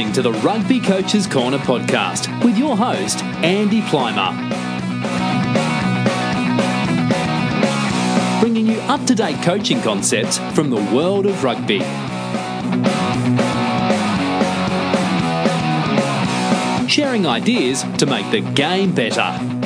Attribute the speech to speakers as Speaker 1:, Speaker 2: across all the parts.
Speaker 1: listening to the Rugby Coaches Corner podcast with your host, Andy Plimer. Bringing you up to date coaching concepts from the world of rugby. Sharing ideas to make the game better.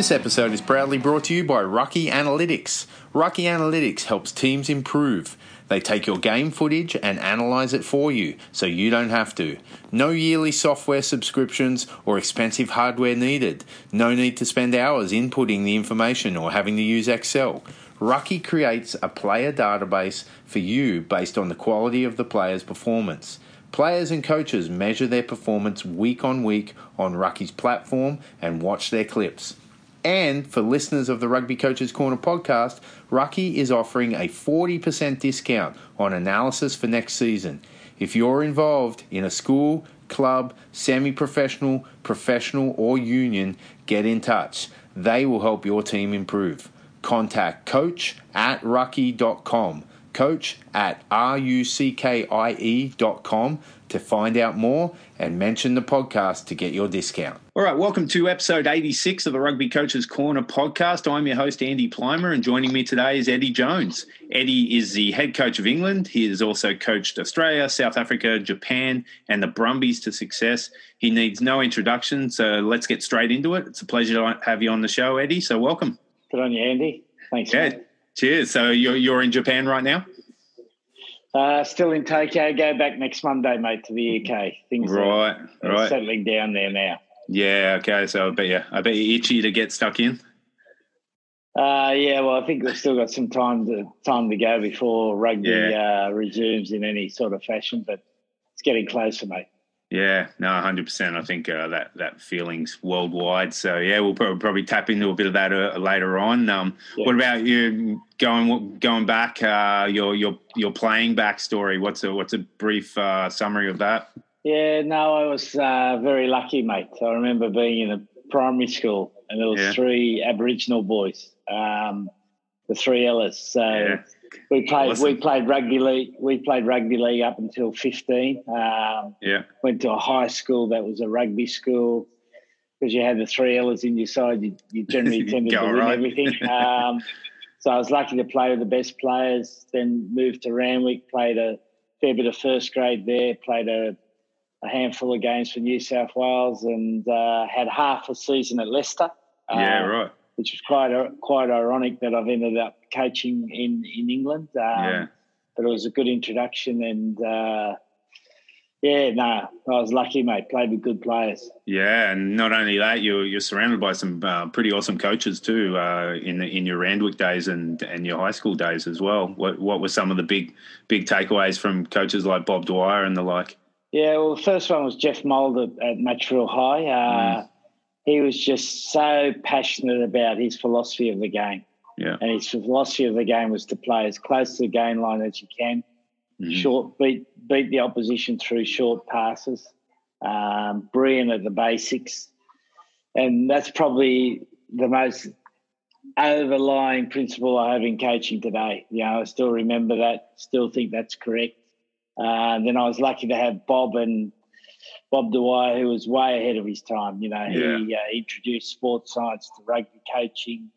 Speaker 2: This episode is proudly brought to you by Ruckie Analytics. Ruckie Analytics helps teams improve. They take your game footage and analyze it for you so you don't have to. No yearly software subscriptions or expensive hardware needed. No need to spend hours inputting the information or having to use Excel. Ruckie creates a player database for you based on the quality of the player's performance. Players and coaches measure their performance week on week on Ruckie's platform and watch their clips. And for listeners of the Rugby Coaches Corner podcast, Ruckie is offering a 40% discount on analysis for next season. If you're involved in a school, club, semi professional, professional, or union, get in touch. They will help your team improve. Contact coach at ruckie.com. Coach at ruckie.com to find out more and mention the podcast to get your discount.
Speaker 3: All right, welcome to episode 86 of the Rugby Coaches Corner podcast. I'm your host, Andy Plimer, and joining me today is Eddie Jones. Eddie is the head coach of England. He has also coached Australia, South Africa, Japan, and the Brumbies to success. He needs no introduction, so let's get straight into it. It's a pleasure to have you on the show, Eddie, so welcome.
Speaker 4: Good on you, Andy. Thanks.
Speaker 3: Yeah, mate. cheers. So you're, you're in Japan right now?
Speaker 4: Uh, still in Tokyo. Go back next Monday, mate, to the UK.
Speaker 3: Things right,
Speaker 4: are,
Speaker 3: right.
Speaker 4: settling down there now.
Speaker 3: Yeah. Okay. So I bet you, I bet you itchy to get stuck in.
Speaker 4: Uh, yeah. Well, I think we've still got some time to time to go before rugby yeah. uh, resumes in any sort of fashion, but it's getting closer, mate.
Speaker 3: Yeah, no, hundred percent. I think uh, that that feeling's worldwide. So yeah, we'll probably, probably tap into a bit of that uh, later on. Um, yeah. What about you going going back? Uh, your your your playing backstory. What's a what's a brief uh, summary of that?
Speaker 4: Yeah, no, I was uh, very lucky, mate. I remember being in a primary school, and there was yeah. three Aboriginal boys, um, the three Ellas. So. Yeah we played we played rugby league we played rugby league up until 15 um,
Speaker 3: yeah.
Speaker 4: went to a high school that was a rugby school. Because you had the three Ellas in your side you, you generally tended to win right. everything. Um, so I was lucky to play with the best players then moved to Randwick played a fair bit of first grade there played a, a handful of games for New South Wales and uh, had half a season at Leicester.
Speaker 3: Yeah uh, right
Speaker 4: which was quite quite ironic that I've ended up coaching in in England. Um,
Speaker 3: yeah.
Speaker 4: But it was a good introduction, and uh, yeah, no, nah, I was lucky, mate. Played with good players.
Speaker 3: Yeah, and not only that, you're you're surrounded by some uh, pretty awesome coaches too uh, in the, in your Randwick days and and your high school days as well. What what were some of the big big takeaways from coaches like Bob Dwyer and the like?
Speaker 4: Yeah, well, the first one was Jeff Mould at, at High. Uh, mm he was just so passionate about his philosophy of the game.
Speaker 3: Yeah.
Speaker 4: And his philosophy of the game was to play as close to the game line as you can, mm-hmm. short beat beat the opposition through short passes, um, brilliant at the basics, and that's probably the most overlying principle I have in coaching today. You know, I still remember that, still think that's correct. Uh, then I was lucky to have Bob and Bob Dwyer, who was way ahead of his time. You know,
Speaker 3: yeah.
Speaker 4: he uh, introduced sports science to rugby coaching,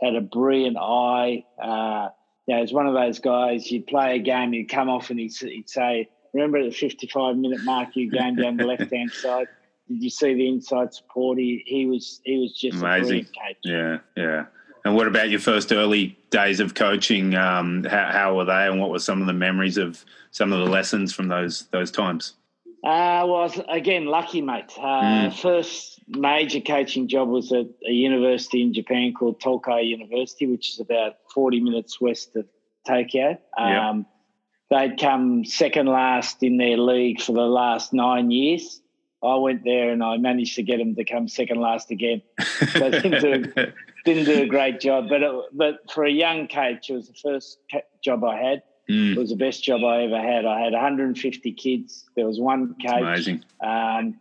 Speaker 4: had a brilliant eye. Uh, you know, he's one of those guys, you'd play a game, you'd come off and he'd, he'd say, remember at the 55 minute mark, you going down the left hand side. Did you see the inside support? He, he was he was just amazing.
Speaker 3: Yeah, yeah. And what about your first early days of coaching? Um, how, how were they, and what were some of the memories of some of the lessons from those those times?
Speaker 4: Uh, well, again, lucky, mate. Uh, mm. First major coaching job was at a university in Japan called Tokai University, which is about 40 minutes west of Tokyo. Um, yep. They'd come second last in their league for the last nine years. I went there and I managed to get them to come second last again. So didn't do, didn't do a great job, but it, but for a young coach, it was the first job I had. Mm. It was the best job I ever had. I had 150 kids. There was one coach.
Speaker 3: Amazing.
Speaker 4: Um,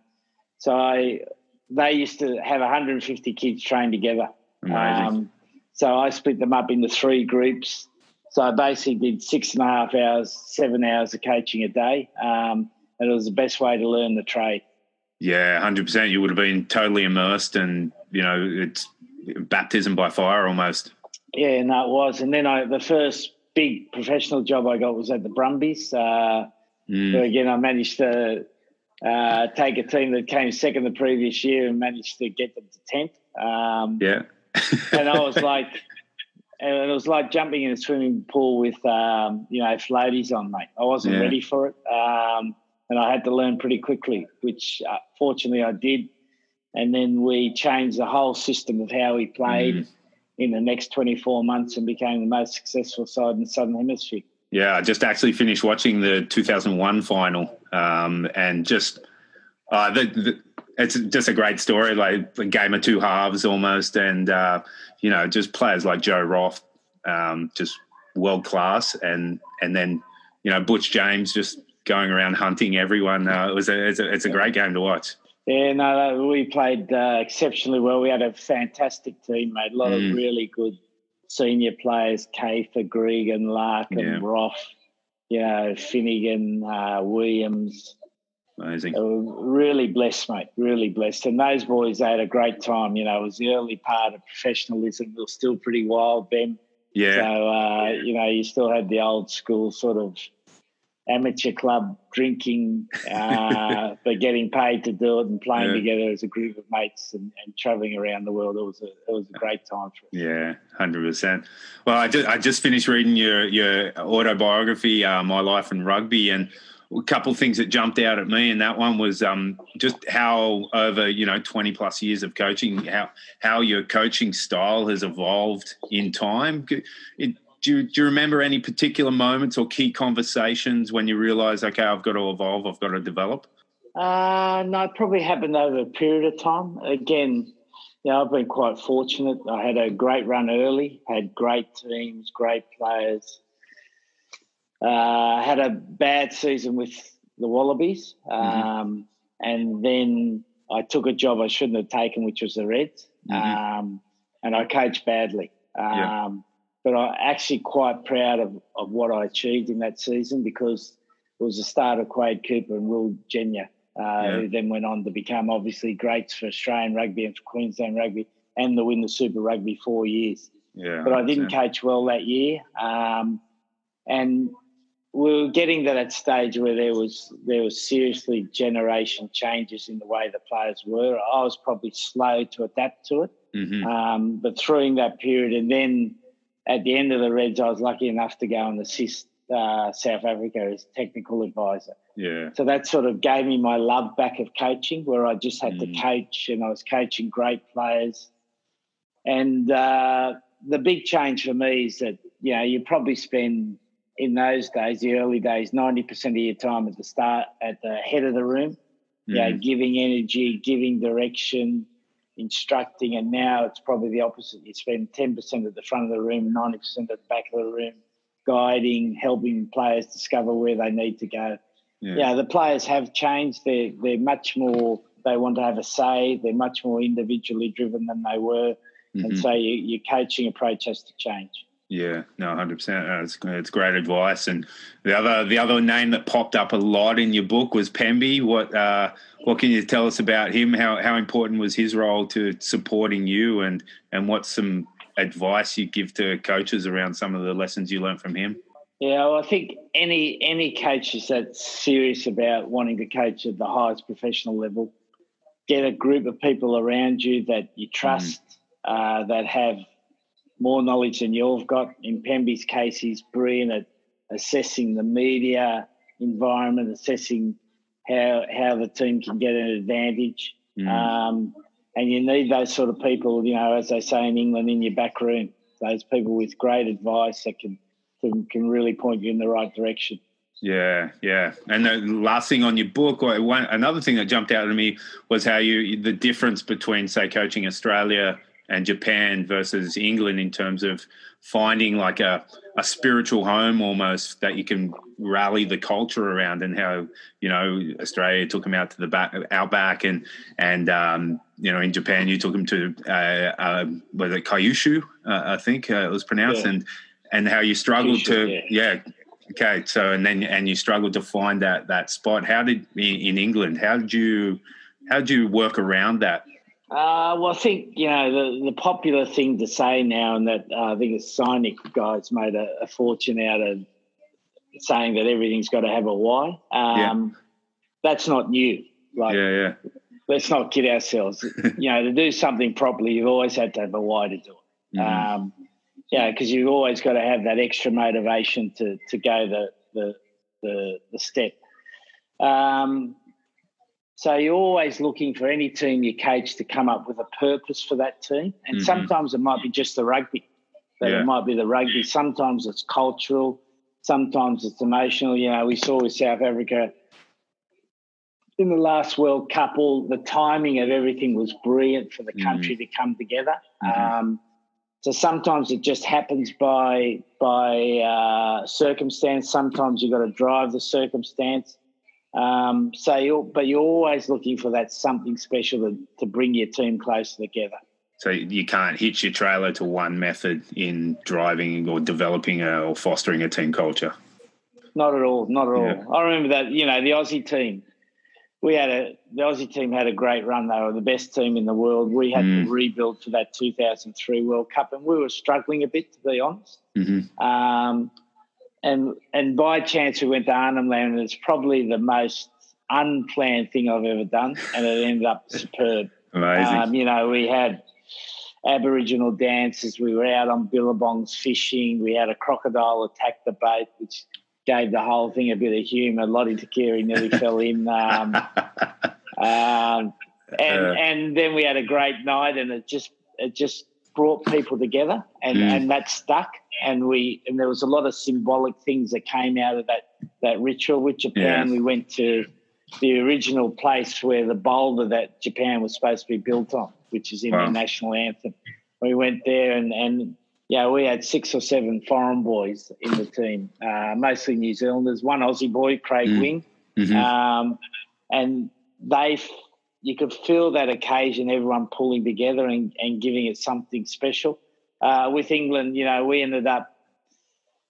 Speaker 4: so I, they used to have 150 kids trained together.
Speaker 3: Amazing. Um,
Speaker 4: so I split them up into three groups. So I basically did six and a half hours, seven hours of coaching a day. Um, and it was the best way to learn the trade.
Speaker 3: Yeah, hundred percent. You would have been totally immersed, and you know, it's baptism by fire almost.
Speaker 4: Yeah, no, it was. And then I, the first big professional job I got was at the Brumbies. Uh, mm. again, I managed to uh, take a team that came second the previous year and managed to get them to tenth. Um,
Speaker 3: yeah,
Speaker 4: and I was like, and it was like jumping in a swimming pool with um, you know floaties on, mate. I wasn't yeah. ready for it, um, and I had to learn pretty quickly, which uh, fortunately I did. And then we changed the whole system of how we played mm. In the next 24 months and became the most successful side in the Southern Hemisphere.
Speaker 3: Yeah, I just actually finished watching the 2001 final, um, and just uh, the, the, it's just a great story, like a game of two halves almost, and uh, you know, just players like Joe Roff, um, just world class, and and then you know Butch James just going around hunting everyone. Uh, it was a it's, a it's a great game to watch.
Speaker 4: Yeah, no, we played uh, exceptionally well. We had a fantastic team, mate. A lot mm. of really good senior players: Kafer, Gregan, Larkin, yeah. Roff, you know, Finegan, uh, Williams.
Speaker 3: Amazing.
Speaker 4: really blessed, mate. Really blessed. And those boys, they had a great time. You know, it was the early part of professionalism. We were still pretty wild then.
Speaker 3: Yeah.
Speaker 4: So, uh, you know, you still had the old school sort of amateur club drinking, uh, but getting paid to do it and playing yeah. together as a group of mates and, and, traveling around the world. It was a it was a great time for us.
Speaker 3: Yeah, hundred percent. Well, I just I just finished reading your your autobiography, uh, My Life in Rugby, and a couple of things that jumped out at me, and that one was um, just how over you know twenty plus years of coaching, how how your coaching style has evolved in time. It, do you, do you remember any particular moments or key conversations when you realize, okay, I've got to evolve, I've got to develop?
Speaker 4: Uh, no, it probably happened over a period of time. Again, you know, I've been quite fortunate. I had a great run early, had great teams, great players. Uh, had a bad season with the Wallabies, mm-hmm. um, mm-hmm. and then I took a job I shouldn't have taken, which was the Reds, mm-hmm. um, and I coached badly. Um, yeah but I'm actually quite proud of, of what I achieved in that season because it was the start of Quade Cooper and Will Genia, uh, yeah. who then went on to become obviously greats for Australian rugby and for Queensland rugby and to win the Super Rugby four years.
Speaker 3: Yeah,
Speaker 4: but I didn't coach well that year, um, and we were getting to that stage where there was there was seriously generation changes in the way the players were. I was probably slow to adapt to it, mm-hmm. um, but through that period, and then at the end of the Reds, I was lucky enough to go and assist uh, South Africa as technical advisor.
Speaker 3: Yeah.
Speaker 4: So that sort of gave me my love back of coaching, where I just had mm. to coach and I was coaching great players. And uh, the big change for me is that you know you probably spend in those days, the early days, ninety percent of your time at the start at the head of the room. Mm. You know, giving energy, giving direction, instructing, and now it's probably the opposite. You spend 10% at the front of the room, 90% at the back of the room, guiding, helping players discover where they need to go. Yeah, yeah the players have changed. They're, they're much more, they want to have a say. They're much more individually driven than they were. Mm-hmm. And so you, your coaching approach has to change.
Speaker 3: Yeah, no, hundred percent. It's it's great advice. And the other the other name that popped up a lot in your book was Pemby. What uh, what can you tell us about him? How how important was his role to supporting you, and and what's some advice you give to coaches around some of the lessons you learned from him?
Speaker 4: Yeah, well, I think any any coaches that's serious about wanting to coach at the highest professional level, get a group of people around you that you trust, mm. uh, that have more knowledge than you've got. In Pemby's case, he's brilliant at assessing the media environment, assessing how how the team can get an advantage. Mm. Um, and you need those sort of people, you know, as they say in England, in your back room. Those people with great advice that can can, can really point you in the right direction.
Speaker 3: Yeah, yeah. And the last thing on your book, one another thing that jumped out at me was how you the difference between say coaching Australia and Japan versus England in terms of finding like a, a spiritual home almost that you can rally the culture around and how you know Australia took them out to the back outback and and um, you know in Japan you took them to uh, uh, was it Kyushu uh, I think uh, it was pronounced yeah. and and how you struggled Kyushu, to yeah. yeah. okay so and then and you struggled to find that that spot how did in, in England how did you how did you work around that
Speaker 4: uh, well, I think you know the, the popular thing to say now, and that uh, I think the Sinek guys made a, a, fortune out of saying that everything's got to have a why. Um, yeah. That's not new.
Speaker 3: Like, yeah, yeah.
Speaker 4: Let's not kid ourselves. you know, to do something properly, you've always had to have a why to do it. Mm-hmm. Um, yeah, because you've always got to have that extra motivation to to go the the the, the step. Um, so you're always looking for any team you coach to come up with a purpose for that team. And mm-hmm. sometimes it might be just the rugby. But yeah. it might be the rugby. Sometimes it's cultural. Sometimes it's emotional. You know, we saw with South Africa in the last World Cup, all the timing of everything was brilliant for the mm-hmm. country mm-hmm. to come together. Mm-hmm. Um, so sometimes it just happens by by uh, circumstance. Sometimes you've got to drive the circumstance. Um, so, you're, but you're always looking for that something special to, to bring your team closer together.
Speaker 3: So you can't hitch your trailer to one method in driving or developing a, or fostering a team culture.
Speaker 4: Not at all. Not at yeah. all. I remember that. You know, the Aussie team. We had a the Aussie team had a great run. They were the best team in the world. We had mm. to rebuild for that 2003 World Cup, and we were struggling a bit, to be honest.
Speaker 3: Mm-hmm.
Speaker 4: Um, and and by chance we went to Arnhem Land, and it's probably the most unplanned thing I've ever done, and it ended up superb.
Speaker 3: Amazing. Um,
Speaker 4: you know, we had Aboriginal dances. We were out on billabongs fishing. We had a crocodile attack the boat, which gave the whole thing a bit of humour. Lote Tuqiri nearly fell in. Um, um, and uh, and then we had a great night, and it just it just brought people together, and mm. and that stuck and we and there was a lot of symbolic things that came out of that that ritual with Japan. Yeah. We went to the original place where the boulder that Japan was supposed to be built on, which is in wow. their national anthem. We went there and and yeah, we had six or seven foreign boys in the team, uh, mostly New Zealanders. One Aussie boy, Craig mm. Wing, mm-hmm. um, and they you could feel that occasion, everyone pulling together and, and giving it something special uh, with England, you know, we ended up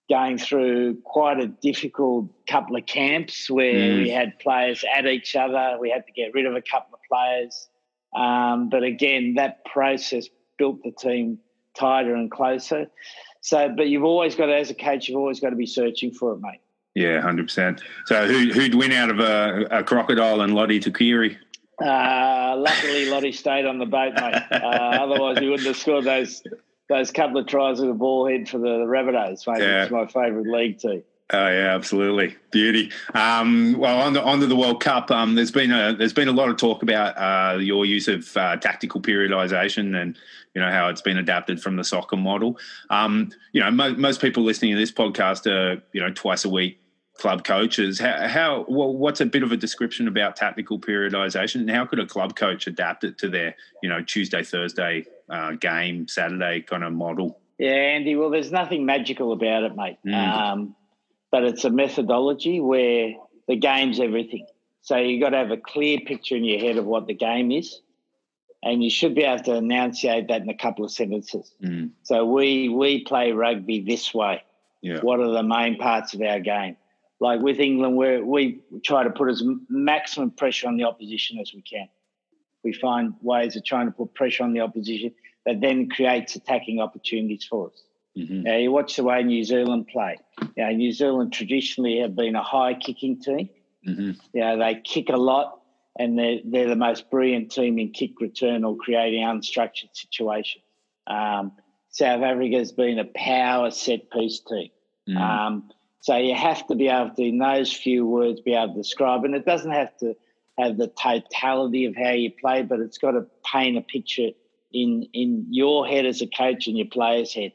Speaker 4: going through quite a difficult couple of camps where mm. we had players at each other. We had to get rid of a couple of players. Um, but again, that process built the team tighter and closer. So, but you've always got to, as a coach, you've always got to be searching for it, mate.
Speaker 3: Yeah, hundred percent. So, who, who'd win out of a, a crocodile and Lote Tuqiri?
Speaker 4: Uh, luckily, Lote stayed on the boat, mate. Uh, otherwise, he wouldn't have scored those those couple of tries with a ball head for the, the Rabbitohs, mate. Yeah. It's my favourite league too.
Speaker 3: Oh yeah, absolutely, beauty. Um, well, on the on to the World Cup. Um, there's been a there's been a lot of talk about uh, your use of uh, tactical periodisation and you know how it's been adapted from the soccer model. Um, you know, mo- most people listening to this podcast are you know twice a week club coaches. How, how well, what's a bit of a description about tactical periodisation, and how could a club coach adapt it to their you know Tuesday, Thursday uh, game, Saturday kind of model?
Speaker 4: Yeah, Andy. Well, there's nothing magical about it, mate. Mm. Um, but it's a methodology where the game's everything. So you've got to have a clear picture in your head of what the game is, and you should be able to enunciate that in a couple of sentences.
Speaker 3: Mm.
Speaker 4: So we we play rugby this way.
Speaker 3: Yeah.
Speaker 4: What are the main parts of our game? like with England, where we try to put as maximum pressure on the opposition as we can. We find ways of trying to put pressure on the opposition that then creates attacking opportunities for us.
Speaker 3: Mm-hmm.
Speaker 4: Now, you watch the way New Zealand play. Know, New Zealand traditionally have been a high kicking team.
Speaker 3: Mm-hmm.
Speaker 4: You know, they kick a lot, and they're, they're the most brilliant team in kick return or creating unstructured situations. Um, South Africa has been a power set piece team.
Speaker 3: Mm-hmm.
Speaker 4: Um, so you have to be able to, in those few words, be able to describe. And it doesn't have to have the totality of how you play, but it's got to paint a picture in in your head as a coach and your player's head.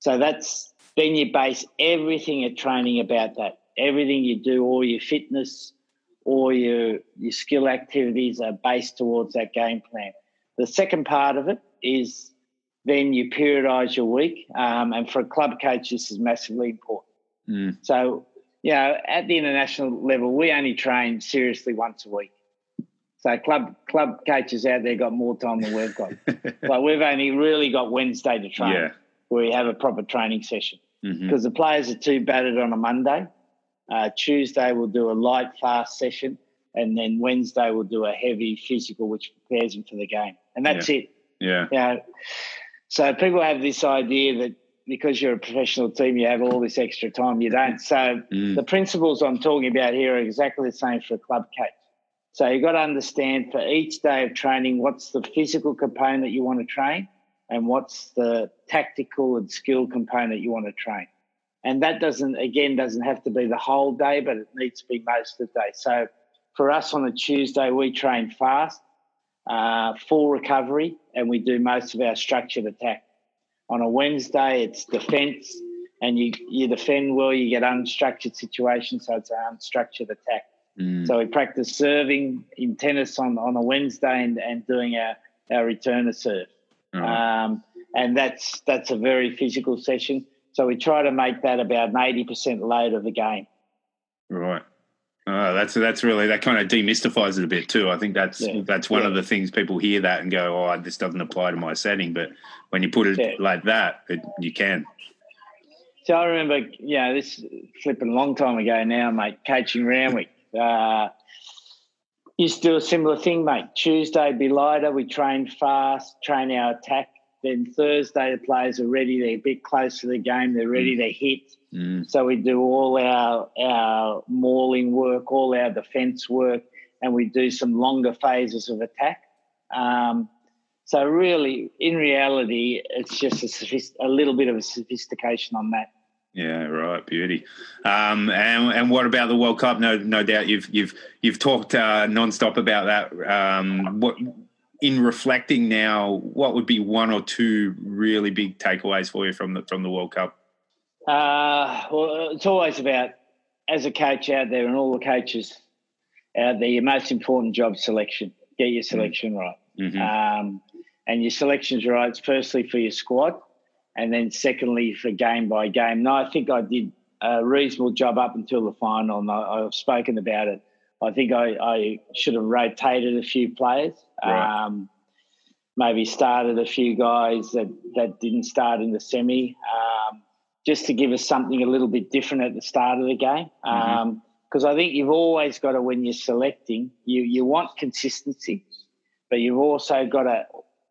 Speaker 4: So that's then you base everything at training about that. Everything you do, all your fitness, all your your skill activities are based towards that game plan. The second part of it is then you periodise your week. Um, and for a club coach, this is massively important.
Speaker 3: Mm.
Speaker 4: So, you know, at the international level, we only train seriously once a week. So club club coaches out there got more time than we've got. like we've only really got Wednesday to train,
Speaker 3: Yeah.
Speaker 4: where we have a proper training session because the players are too battered on a Monday. Uh, Tuesday we'll do a light fast session, and then Wednesday we'll do a heavy physical, which prepares them for the game, and that's it.
Speaker 3: Yeah.
Speaker 4: You know, so people have this idea that because you're a professional team, you have all this extra time. You don't. So
Speaker 3: Mm.
Speaker 4: the principles I'm talking about here are exactly the same for a club coach. So you've got to understand for each day of training what's the physical component you want to train and what's the tactical and skill component you want to train. And that doesn't, again, doesn't have to be the whole day, but it needs to be most of the day. So for us on a Tuesday, we train fast, uh, full recovery, and we do most of our structured attack. On a Wednesday, it's defence, and you, you defend well, you get unstructured situations, so it's an unstructured attack.
Speaker 3: Mm.
Speaker 4: So we practice serving in tennis on, on a Wednesday and, and doing our, our return to serve.
Speaker 3: Right.
Speaker 4: Um, and that's that's a very physical session. So we try to make that about an eighty percent load of the game.
Speaker 3: Right. Oh, that's that's really that kind of demystifies it a bit too. I think that's
Speaker 4: Yeah.
Speaker 3: that's one of the things people hear that and go, "Oh, this doesn't apply to my setting." But when you put it
Speaker 4: Yeah.
Speaker 3: like that, it, you can.
Speaker 4: So I remember, you know, this flipping a long time ago now, mate, coaching Randwick. Uh, used to do a similar thing, mate. Tuesday be lighter, we train fast, train our attack. Then Thursday the players are ready, they're a bit close to the game, they're ready to hit.
Speaker 3: Mm.
Speaker 4: So we do all our our mauling work, all our defence work, and we do some longer phases of attack. Um, so really, in reality, it's just a, a little bit of a sophistication on that.
Speaker 3: Yeah, right, beauty. Um, and and what about the World Cup? No, no doubt you've you've you've talked uh, nonstop about that. Um, what in reflecting now, what would be one or two really big takeaways for you from the from the World Cup?
Speaker 4: Uh, well, it's always about as a coach out there, and all the coaches out there, your most important job selection. Get your selection right.
Speaker 3: Mhm.
Speaker 4: Um, and your selection's right. It's firstly for your squad, and then secondly for game by game. No, I think I did a reasonable job up until the final, and I, I've spoken about it. I think I, I should have rotated a few players.
Speaker 3: Right.
Speaker 4: Um, maybe started a few guys that, that didn't start in the semi, um, just to give us something a little bit different at the start of the game. Because I think you've always got to, when you're selecting, you, you want consistency, but you've also got to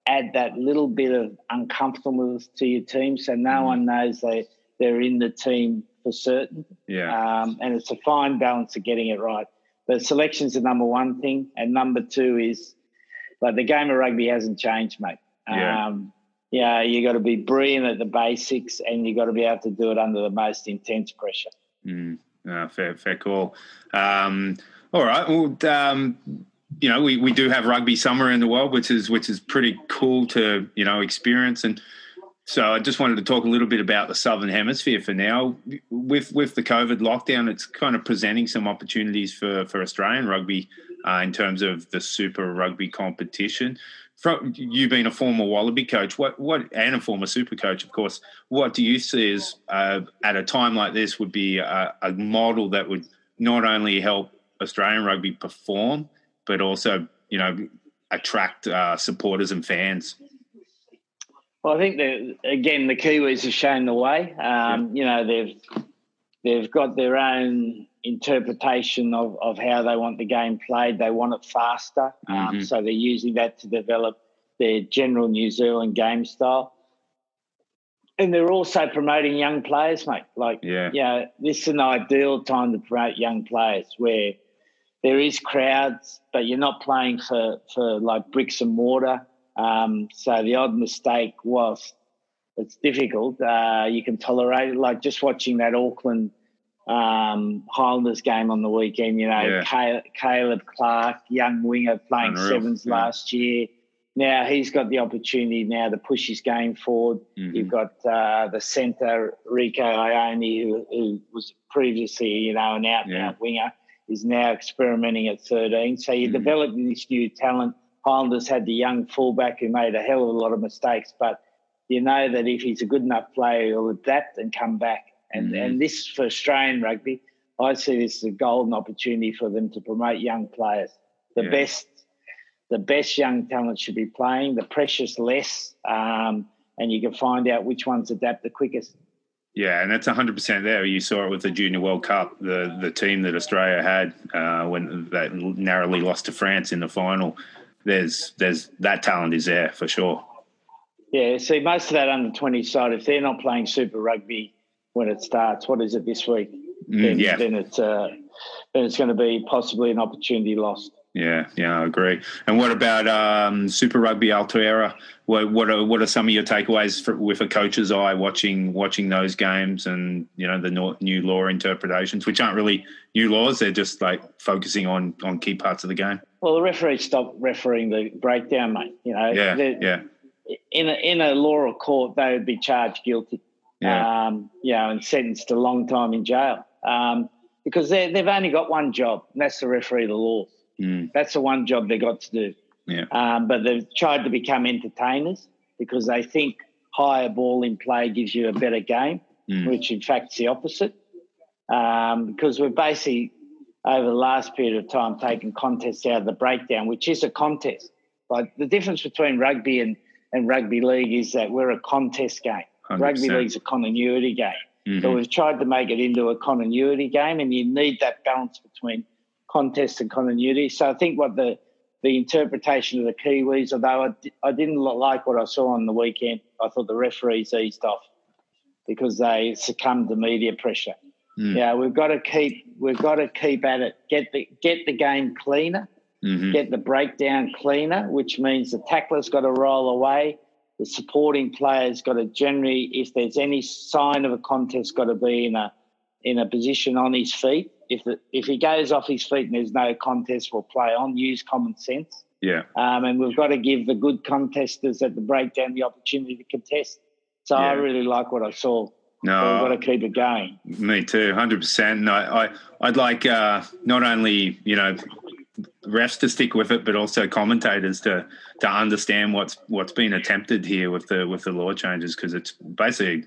Speaker 4: add that little bit of uncomfortableness to your team so no
Speaker 3: Mhm.
Speaker 4: one knows they, they're in the team for certain.
Speaker 3: Yeah,
Speaker 4: Um, and it's a fine balance of getting it right. But selection's the number one thing, and number two is like the game of rugby hasn't changed, mate.
Speaker 3: Yeah.
Speaker 4: Um, yeah, you got to be brilliant at the basics, and you got to be able to do it under the most intense pressure.
Speaker 3: Mm, no, fair, fair call. Um, all right. Well, um, you know, we, we do have rugby somewhere in the world, which is which is pretty cool to you know experience. And so, I just wanted to talk a little bit about the Southern Hemisphere for now. With with the COVID lockdown, it's kind of presenting some opportunities for for Australian rugby uh, in terms of the Super Rugby competition. From you being a former Wallaby coach, what what and a former Super coach, of course, what do you see as uh, at a time like this would be a, a model that would not only help Australian rugby perform, but also you know attract uh, supporters and fans?
Speaker 4: Well, I think that again the Kiwis have shown the way. Um, You know, they've they've got their own interpretation of, of how they want the game played. They want it faster, um,
Speaker 3: Mhm.
Speaker 4: so they're using that to develop their general New Zealand game style. And they're also promoting young players, mate. Like,
Speaker 3: Yeah.
Speaker 4: you know, this is an ideal time to promote young players where there is crowds, but you're not playing for, for like bricks and mortar. Um, so the odd mistake, whilst it's difficult, uh, you can tolerate it. Like just watching that Auckland um, Highlanders game on the weekend, you know,
Speaker 3: Yeah.
Speaker 4: Caleb, Caleb Clarke, young winger playing
Speaker 3: Unreal,
Speaker 4: sevens
Speaker 3: yeah.
Speaker 4: last year. Now he's got the opportunity now to push his game forward.
Speaker 3: Mhm.
Speaker 4: You've got uh, the centre Rieko Ioane, who, who was previously, you know, an out and out winger, is now experimenting at 13. So you're
Speaker 3: Mhm.
Speaker 4: developing this new talent. Highlanders had the young fullback who made a hell of a lot of mistakes, but you know that if he's a good enough player, he'll adapt and come back. And mm-hmm. and this for Australian rugby, I see this as a golden opportunity for them to promote young players. The yeah. best, the best young talent should be playing. The precious less, um, and you can find out which ones adapt the quickest.
Speaker 3: Yeah, and that's 100% there. You saw it with the Junior World Cup, the the team that Australia had uh, when they narrowly lost to France in the final. There's there's that talent is there for sure.
Speaker 4: Yeah, see, most of that under 20 side, if they're not playing Super Rugby when it starts, what is it this week?
Speaker 3: Mm, then, yeah.
Speaker 4: then it's uh, then it's going to be possibly an opportunity lost.
Speaker 3: Yeah, yeah, I agree. And what about um, Super Rugby Aotearoa? What what are, what are some of your takeaways for, with a coach's eye watching watching those games and you know the new law interpretations, which aren't really new laws; they're just like focusing on on key parts of the game.
Speaker 4: Well, the referee stopped refereeing the breakdown, mate. You know,
Speaker 3: yeah, yeah.
Speaker 4: In a in a law of court, they would be charged guilty, yeah, um, you know, and sentenced a long time in jail um, because they they've only got one job, and that's to referee the laws.
Speaker 3: Mm.
Speaker 4: That's the one job they got to do.
Speaker 3: Yeah. Um,
Speaker 4: but they've tried to become entertainers because they think higher ball in play gives you a better game, mm. which in fact is the opposite. Um, because we've basically, over the last period of time, taken contests out of the breakdown, which is a contest. But the difference between rugby and, and rugby league is that we're a contest game. 100%. Rugby league's a continuity game. Mm-hmm. So we've tried to make it into a continuity game, and you need that balance between contest and continuity. So I think what the the interpretation of the Kiwis, although I, I didn't like what I saw on the weekend, I thought the referees eased off because they succumbed to media pressure. Mm. Yeah, we've got to keep we've got to keep at it. Get the get the game cleaner,
Speaker 3: mm-hmm.
Speaker 4: get the breakdown cleaner, which means the tackler's got to roll away. The supporting player's got to generally, if there's any sign of a contest, got to be in a in a position on his feet if the, if he goes off his feet and there's no contest, we'll play on. Use common sense.
Speaker 3: Yeah.
Speaker 4: Um, and we've got to give the good contesters at the breakdown the opportunity to contest. So yeah. I really like what I saw.
Speaker 3: No,
Speaker 4: so we've got to keep it going.
Speaker 3: Me too, hundred percent. No, I, I'd like uh, not only you know refs to stick with it, but also commentators to to understand what's what's been attempted here with the with the law changes because it's basically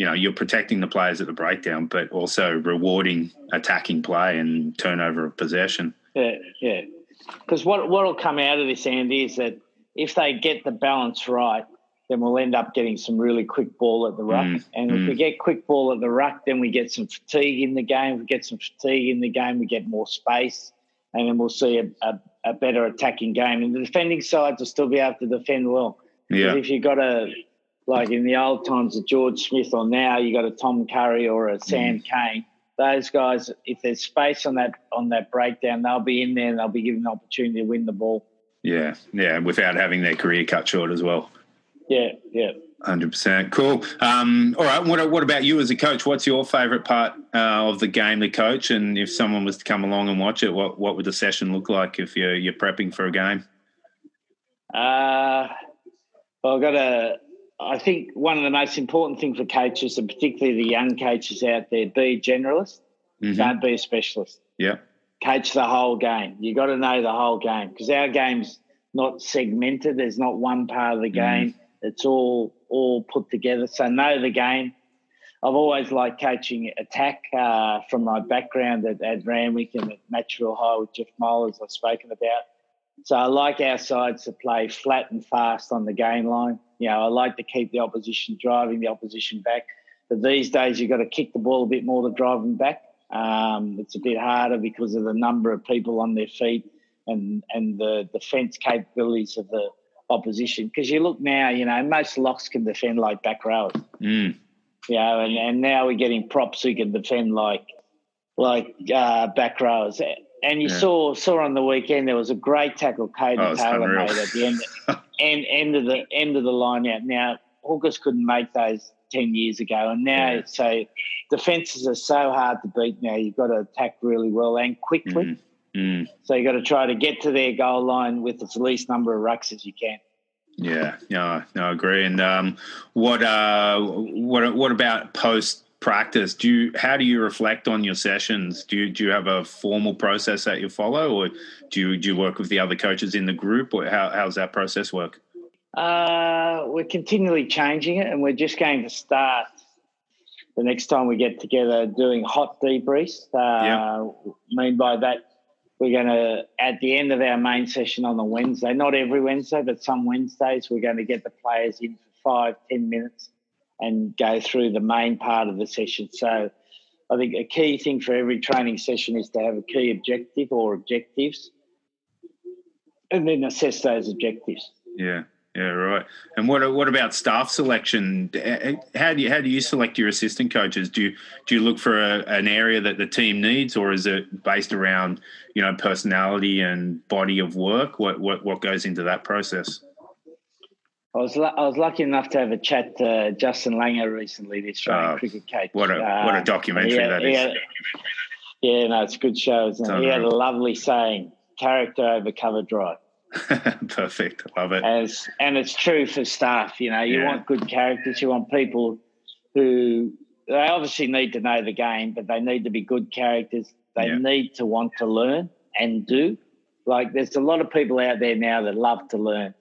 Speaker 3: you know you're protecting the players at the breakdown, but also rewarding attacking play and turnover of possession.
Speaker 4: Yeah, yeah. Because what what will come out of this, Andy, is that if they get the balance right, then we'll end up getting some really quick ball at the ruck. Mm, and mm. if we get quick ball at the ruck, then we get some fatigue in the game. If we get some fatigue in the game, we get more space, and then we'll see a, a, a better attacking game. And the defending sides will still be able to defend well.
Speaker 3: Yeah.
Speaker 4: But if you've got a like in the old times of George Smith or now you got a Tom Curry or a Sam mm. Cane. Those guys, if there's space on that on that breakdown, they'll be in there and they'll be given the opportunity to win the ball.
Speaker 3: Yeah, yeah, without having their career cut short as well.
Speaker 4: Yeah, yeah.
Speaker 3: Hundred percent, cool. Um, all right, what, what about you as a coach? What's your favourite part uh, of the game to coach? And if someone was to come along and watch it, what what would the session look like if you're you're prepping for a game?
Speaker 4: Uh, well, I've got a I think one of the most important things for coaches, and particularly the young coaches out there, be a generalist. Mm-hmm. Don't be a specialist.
Speaker 3: Yeah.
Speaker 4: Coach the whole game. You got to know the whole game because our game's not segmented. There's not one part of the mm-hmm. game. Mm. It's all all put together. So know the game. I've always liked coaching attack uh, from my background at, at Randwick and at Matraville High with Jeff Mould, I've spoken about. So I like our sides to play flat and fast on the game line. You know, I like to keep the opposition driving the opposition back. But these days, you've got to kick the ball a bit more to drive them back. Um, it's a bit harder because of the number of people on their feet and and the defence capabilities of the opposition. Because you look now, you know, most locks can defend like back rowers.
Speaker 3: Mm.
Speaker 4: You know, and, and now we're getting props who can defend like like uh, back rowers. And you yeah. saw saw on the weekend there was a great tackle Codie oh, Taylor made at the end, end end of the end of the line out. Now Hookers couldn't make those ten years ago, and now yeah. so defenses are so hard to beat. Now you've got to attack really well and quickly.
Speaker 3: Mm. Mm.
Speaker 4: So you've got to try to get to their goal line with the least number of rucks as you can.
Speaker 3: Yeah, no, no, I agree. And um, what, uh, what, what about post practice do you how do you reflect on your sessions do you do you have a formal process that you follow or do you do you work with the other coaches in the group or how how's that process work
Speaker 4: Uh, we're continually changing it, and we're just going to start the next time we get together doing hot debriefs. Uh, yeah. mean by that, we're going to, at the end of our main session on the Wednesday, not every Wednesday, but some Wednesdays, we're going to get the players in for five, ten minutes and go through the main part of the session. So I think a key thing for every training session is to have a key objective or objectives and then assess those objectives.
Speaker 3: Yeah. Yeah, right. And what what about staff selection? How do you how do you select your assistant coaches? Do you do you look for a, an area that the team needs, or is it based around you know personality and body of work? What what what goes into that process?
Speaker 4: I was I was lucky enough to have a chat to Justin Langer recently, the Australian uh, cricket coach.
Speaker 3: What a uh, what a documentary had, that is. Had,
Speaker 4: yeah, no, it's a good show. Isn't it? He had a lovely saying: "Character over cover drive."
Speaker 3: Perfect, love it.
Speaker 4: As and it's true for staff. You know, you yeah. want good characters. You want people who they obviously need to know the game, but they need to be good characters. They yeah. need to want to learn and do. Like, there's a lot of people out there now that love to learn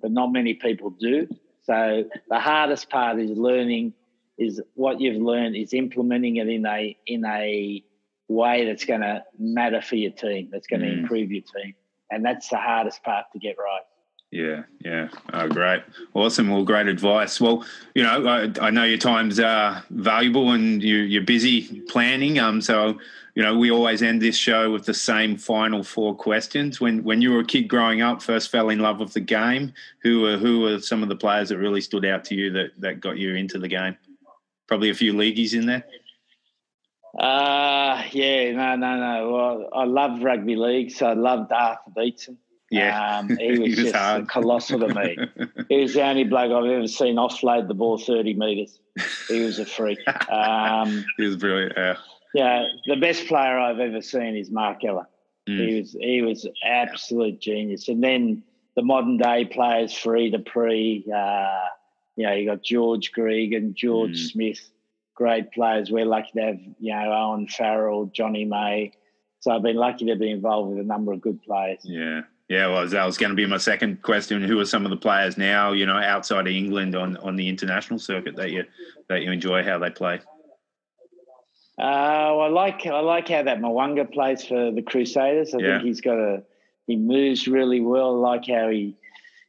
Speaker 4: but not many people do. So the hardest part is learning is what you've learned is implementing it in a in a way that's going to matter for your team, that's going to mm. improve your team, and that's the hardest part to get right.
Speaker 3: Yeah, yeah. Oh, great. Awesome. Well, great advice. Well, you know, I, I know your time's uh, valuable and you, you're busy planning. Um, so you know, we always end this show with the same final four questions. When when you were a kid growing up, first fell in love with the game, who were who were some of the players that really stood out to you that that got you into the game? Probably a few leagueies in there.
Speaker 4: Uh yeah, no, no, no. Well, I loved rugby league, so I loved Arthur Beetson.
Speaker 3: Yeah,
Speaker 4: um, he was, he was just colossal to me. he was the only bloke I've ever seen offload the ball thirty metres. He was a freak. Um,
Speaker 3: he was brilliant. Yeah
Speaker 4: yeah, the best player I've ever seen is Mark Ella. Mm. He was he was absolute genius. And then the modern day players, Fourie du Preez, uh, you know, you got George Gregan, George mm. Smith, great players. We're lucky to have, you know, Owen Farrell, Jonny May. So I've been lucky to be involved with a number of good players.
Speaker 3: Yeah. Yeah, well, that was going to be my second question. Who are some of the players now, you know, outside of England on, on the international circuit that you that you enjoy how they play?
Speaker 4: Uh, I like I like how that Mo'unga plays for the Crusaders. I yeah. think he's got a he moves really well. I like how he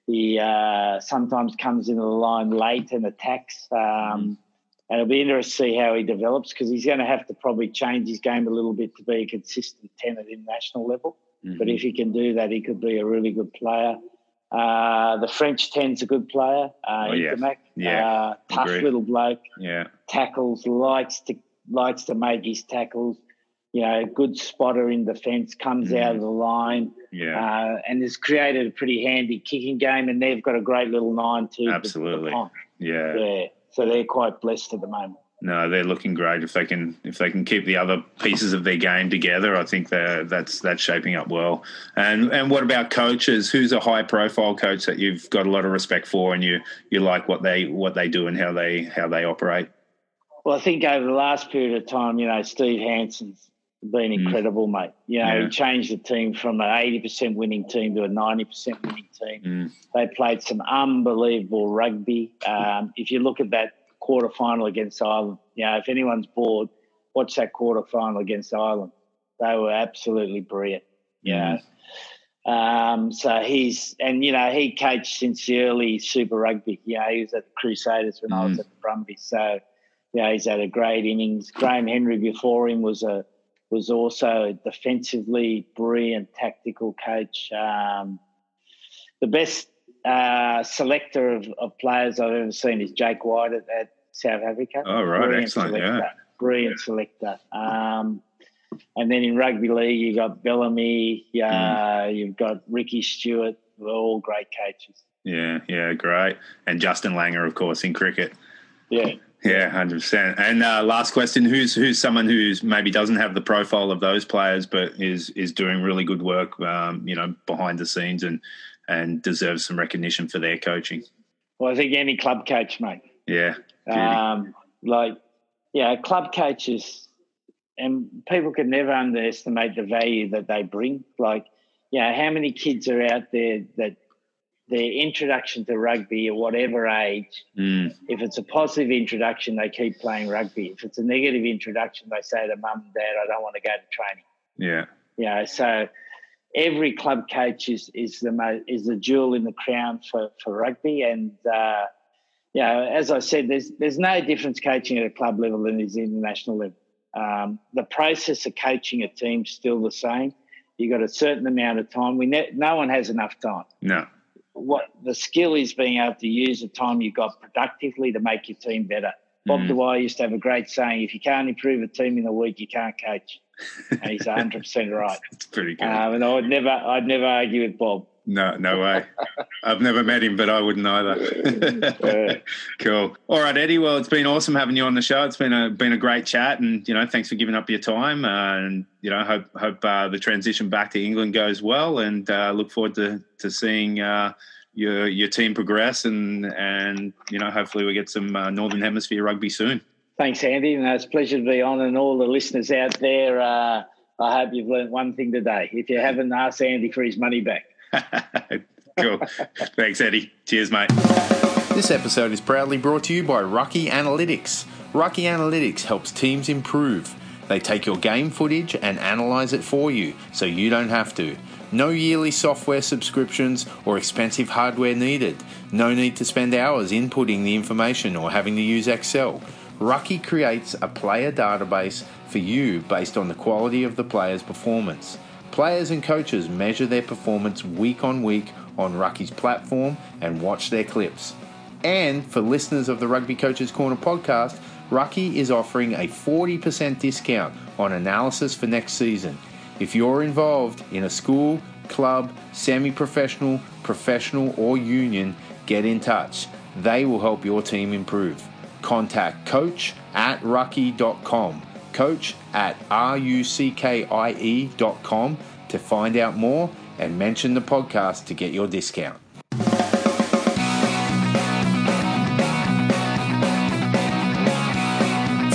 Speaker 4: he uh, sometimes comes into the line late and attacks. Um, mm. And it'll be interesting to see how he develops because he's going to have to probably change his game a little bit to be a consistent ten at international level. Mm-hmm. But if he can do that, he could be a really good player. Uh, the French ten's a good player. Uh, oh, yeah. yeah. Uh, tough Agreed. little bloke.
Speaker 3: Yeah.
Speaker 4: Tackles, likes to likes to make his tackles. You know, good spotter in defence, comes mm. out of the line,
Speaker 3: yeah,
Speaker 4: uh, and has created a pretty handy kicking game. And they've got a great little nine too.
Speaker 3: Absolutely, yeah,
Speaker 4: yeah. So they're quite blessed at the moment.
Speaker 3: No, they're looking great. If they can, if they can keep the other pieces of their game together, I think that that's that's shaping up well. And and what about coaches? Who's a high profile coach that you've got a lot of respect for, and you you like what they what they do and how they how they operate?
Speaker 4: Well, I think over the last period of time, you know, Steve Hansen's been mm. incredible, mm. mate. You know, yeah. he changed the team from an 80% winning team to a 90% winning team.
Speaker 3: Mm.
Speaker 4: They played some unbelievable rugby. Um, if you look at that quarter final against Ireland, you know, if anyone's bored, watch that quarter final against Ireland. They were absolutely brilliant. Yeah. Um, so he's, and you know, he coached since the early Super Rugby. You know, he was at the Crusaders when mm. I was mm. at the Brumbies. So, yeah, he's had a great innings. Graham Henry before him was a was also a defensively brilliant tactical coach. Um, the best uh, selector of, of, players I've ever seen is Jake White at, at South Africa.
Speaker 3: Oh, right, brilliant excellent,
Speaker 4: selector,
Speaker 3: yeah.
Speaker 4: Brilliant selector. Um, and then in rugby league, you've got Bellamy, uh, mm. you've got Ricky Stuart, all great coaches.
Speaker 3: Yeah, yeah, great. And Justin Langer, of course, in cricket.
Speaker 4: Yeah,
Speaker 3: yeah, hundred percent. And uh, last question: Who's who's someone who's maybe doesn't have the profile of those players, but is is doing really good work, um, you know, behind the scenes and and deserves some recognition for their coaching.
Speaker 4: Well, I think any club coach, mate.
Speaker 3: Yeah.
Speaker 4: Um, like, yeah, club coaches, and people can never underestimate the value that they bring. Like, yeah, how many kids are out there that their introduction to rugby at whatever age,
Speaker 3: Mm.
Speaker 4: if it's a positive introduction, they keep playing rugby. If it's a negative introduction, they say to mum and dad, I don't want to go to training.
Speaker 3: Yeah.
Speaker 4: You know, so every club coach is is the mo- is the jewel in the crown for, for rugby. And uh, you know, as I said, there's there's no difference coaching at a club level than is international level. Um, the process of coaching a team's still the same. You got a certain amount of time. We ne- no one has enough time.
Speaker 3: No.
Speaker 4: What the skill is being able to use the time you got productively to make your team better. Bob
Speaker 3: Mm.
Speaker 4: Dwyer used to have a great saying: "If you can't improve a team in a week, you can't coach." And he's 100 percent right.
Speaker 3: It's pretty good.
Speaker 4: Um, and I'd never, I'd never argue with Bob.
Speaker 3: No, no way. I've never met him, but I wouldn't either. cool. All right, Eddie. Well, it's been awesome having you on the show. It's been a been a great chat, and you know, thanks for giving up your time. Uh, and you know, hope hope uh, the transition back to England goes well, and uh, look forward to to seeing uh, your your team progress, and and you know, hopefully we get some uh, Northern Hemisphere rugby soon.
Speaker 4: Thanks, Andy. And it's a pleasure to be on. And all the listeners out there, uh, I hope you've learned one thing today. If you haven't, ask Andy for his money back.
Speaker 3: cool. Thanks, Eddie. Cheers, mate.
Speaker 2: This episode is proudly brought to you by Ruckie Analytics. Ruckie Analytics helps teams improve. They take your game footage and analyze it for you so you don't have to. No yearly software subscriptions or expensive hardware needed. No need to spend hours inputting the information or having to use Excel. Ruckie creates a player database for you based on the quality of the player's performance. Players and coaches measure their performance week on week on Ruckie's platform and watch their clips. And for listeners of the Rugby Coaches Corner podcast, Ruckie is offering a 40% discount on analysis for next season. If you're involved in a school, club, semi professional, professional, or union, get in touch. They will help your team improve. Contact coach at ruckie.com, coach at ruckie.com to find out more and mention the podcast to get your discount.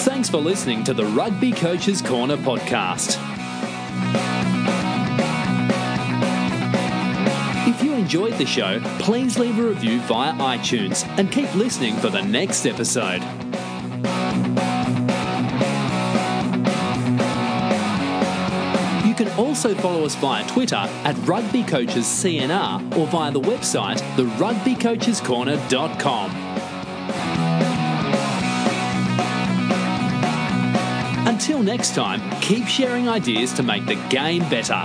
Speaker 1: Thanks for listening to the Rugby Coaches Corner podcast. If you enjoyed the show, please leave a review via iTunes and keep listening for the next episode. Also follow us via Twitter at Rugby Coaches CNR or via the website therugbycoachescorner.com. Until next time, keep sharing ideas to make the game better.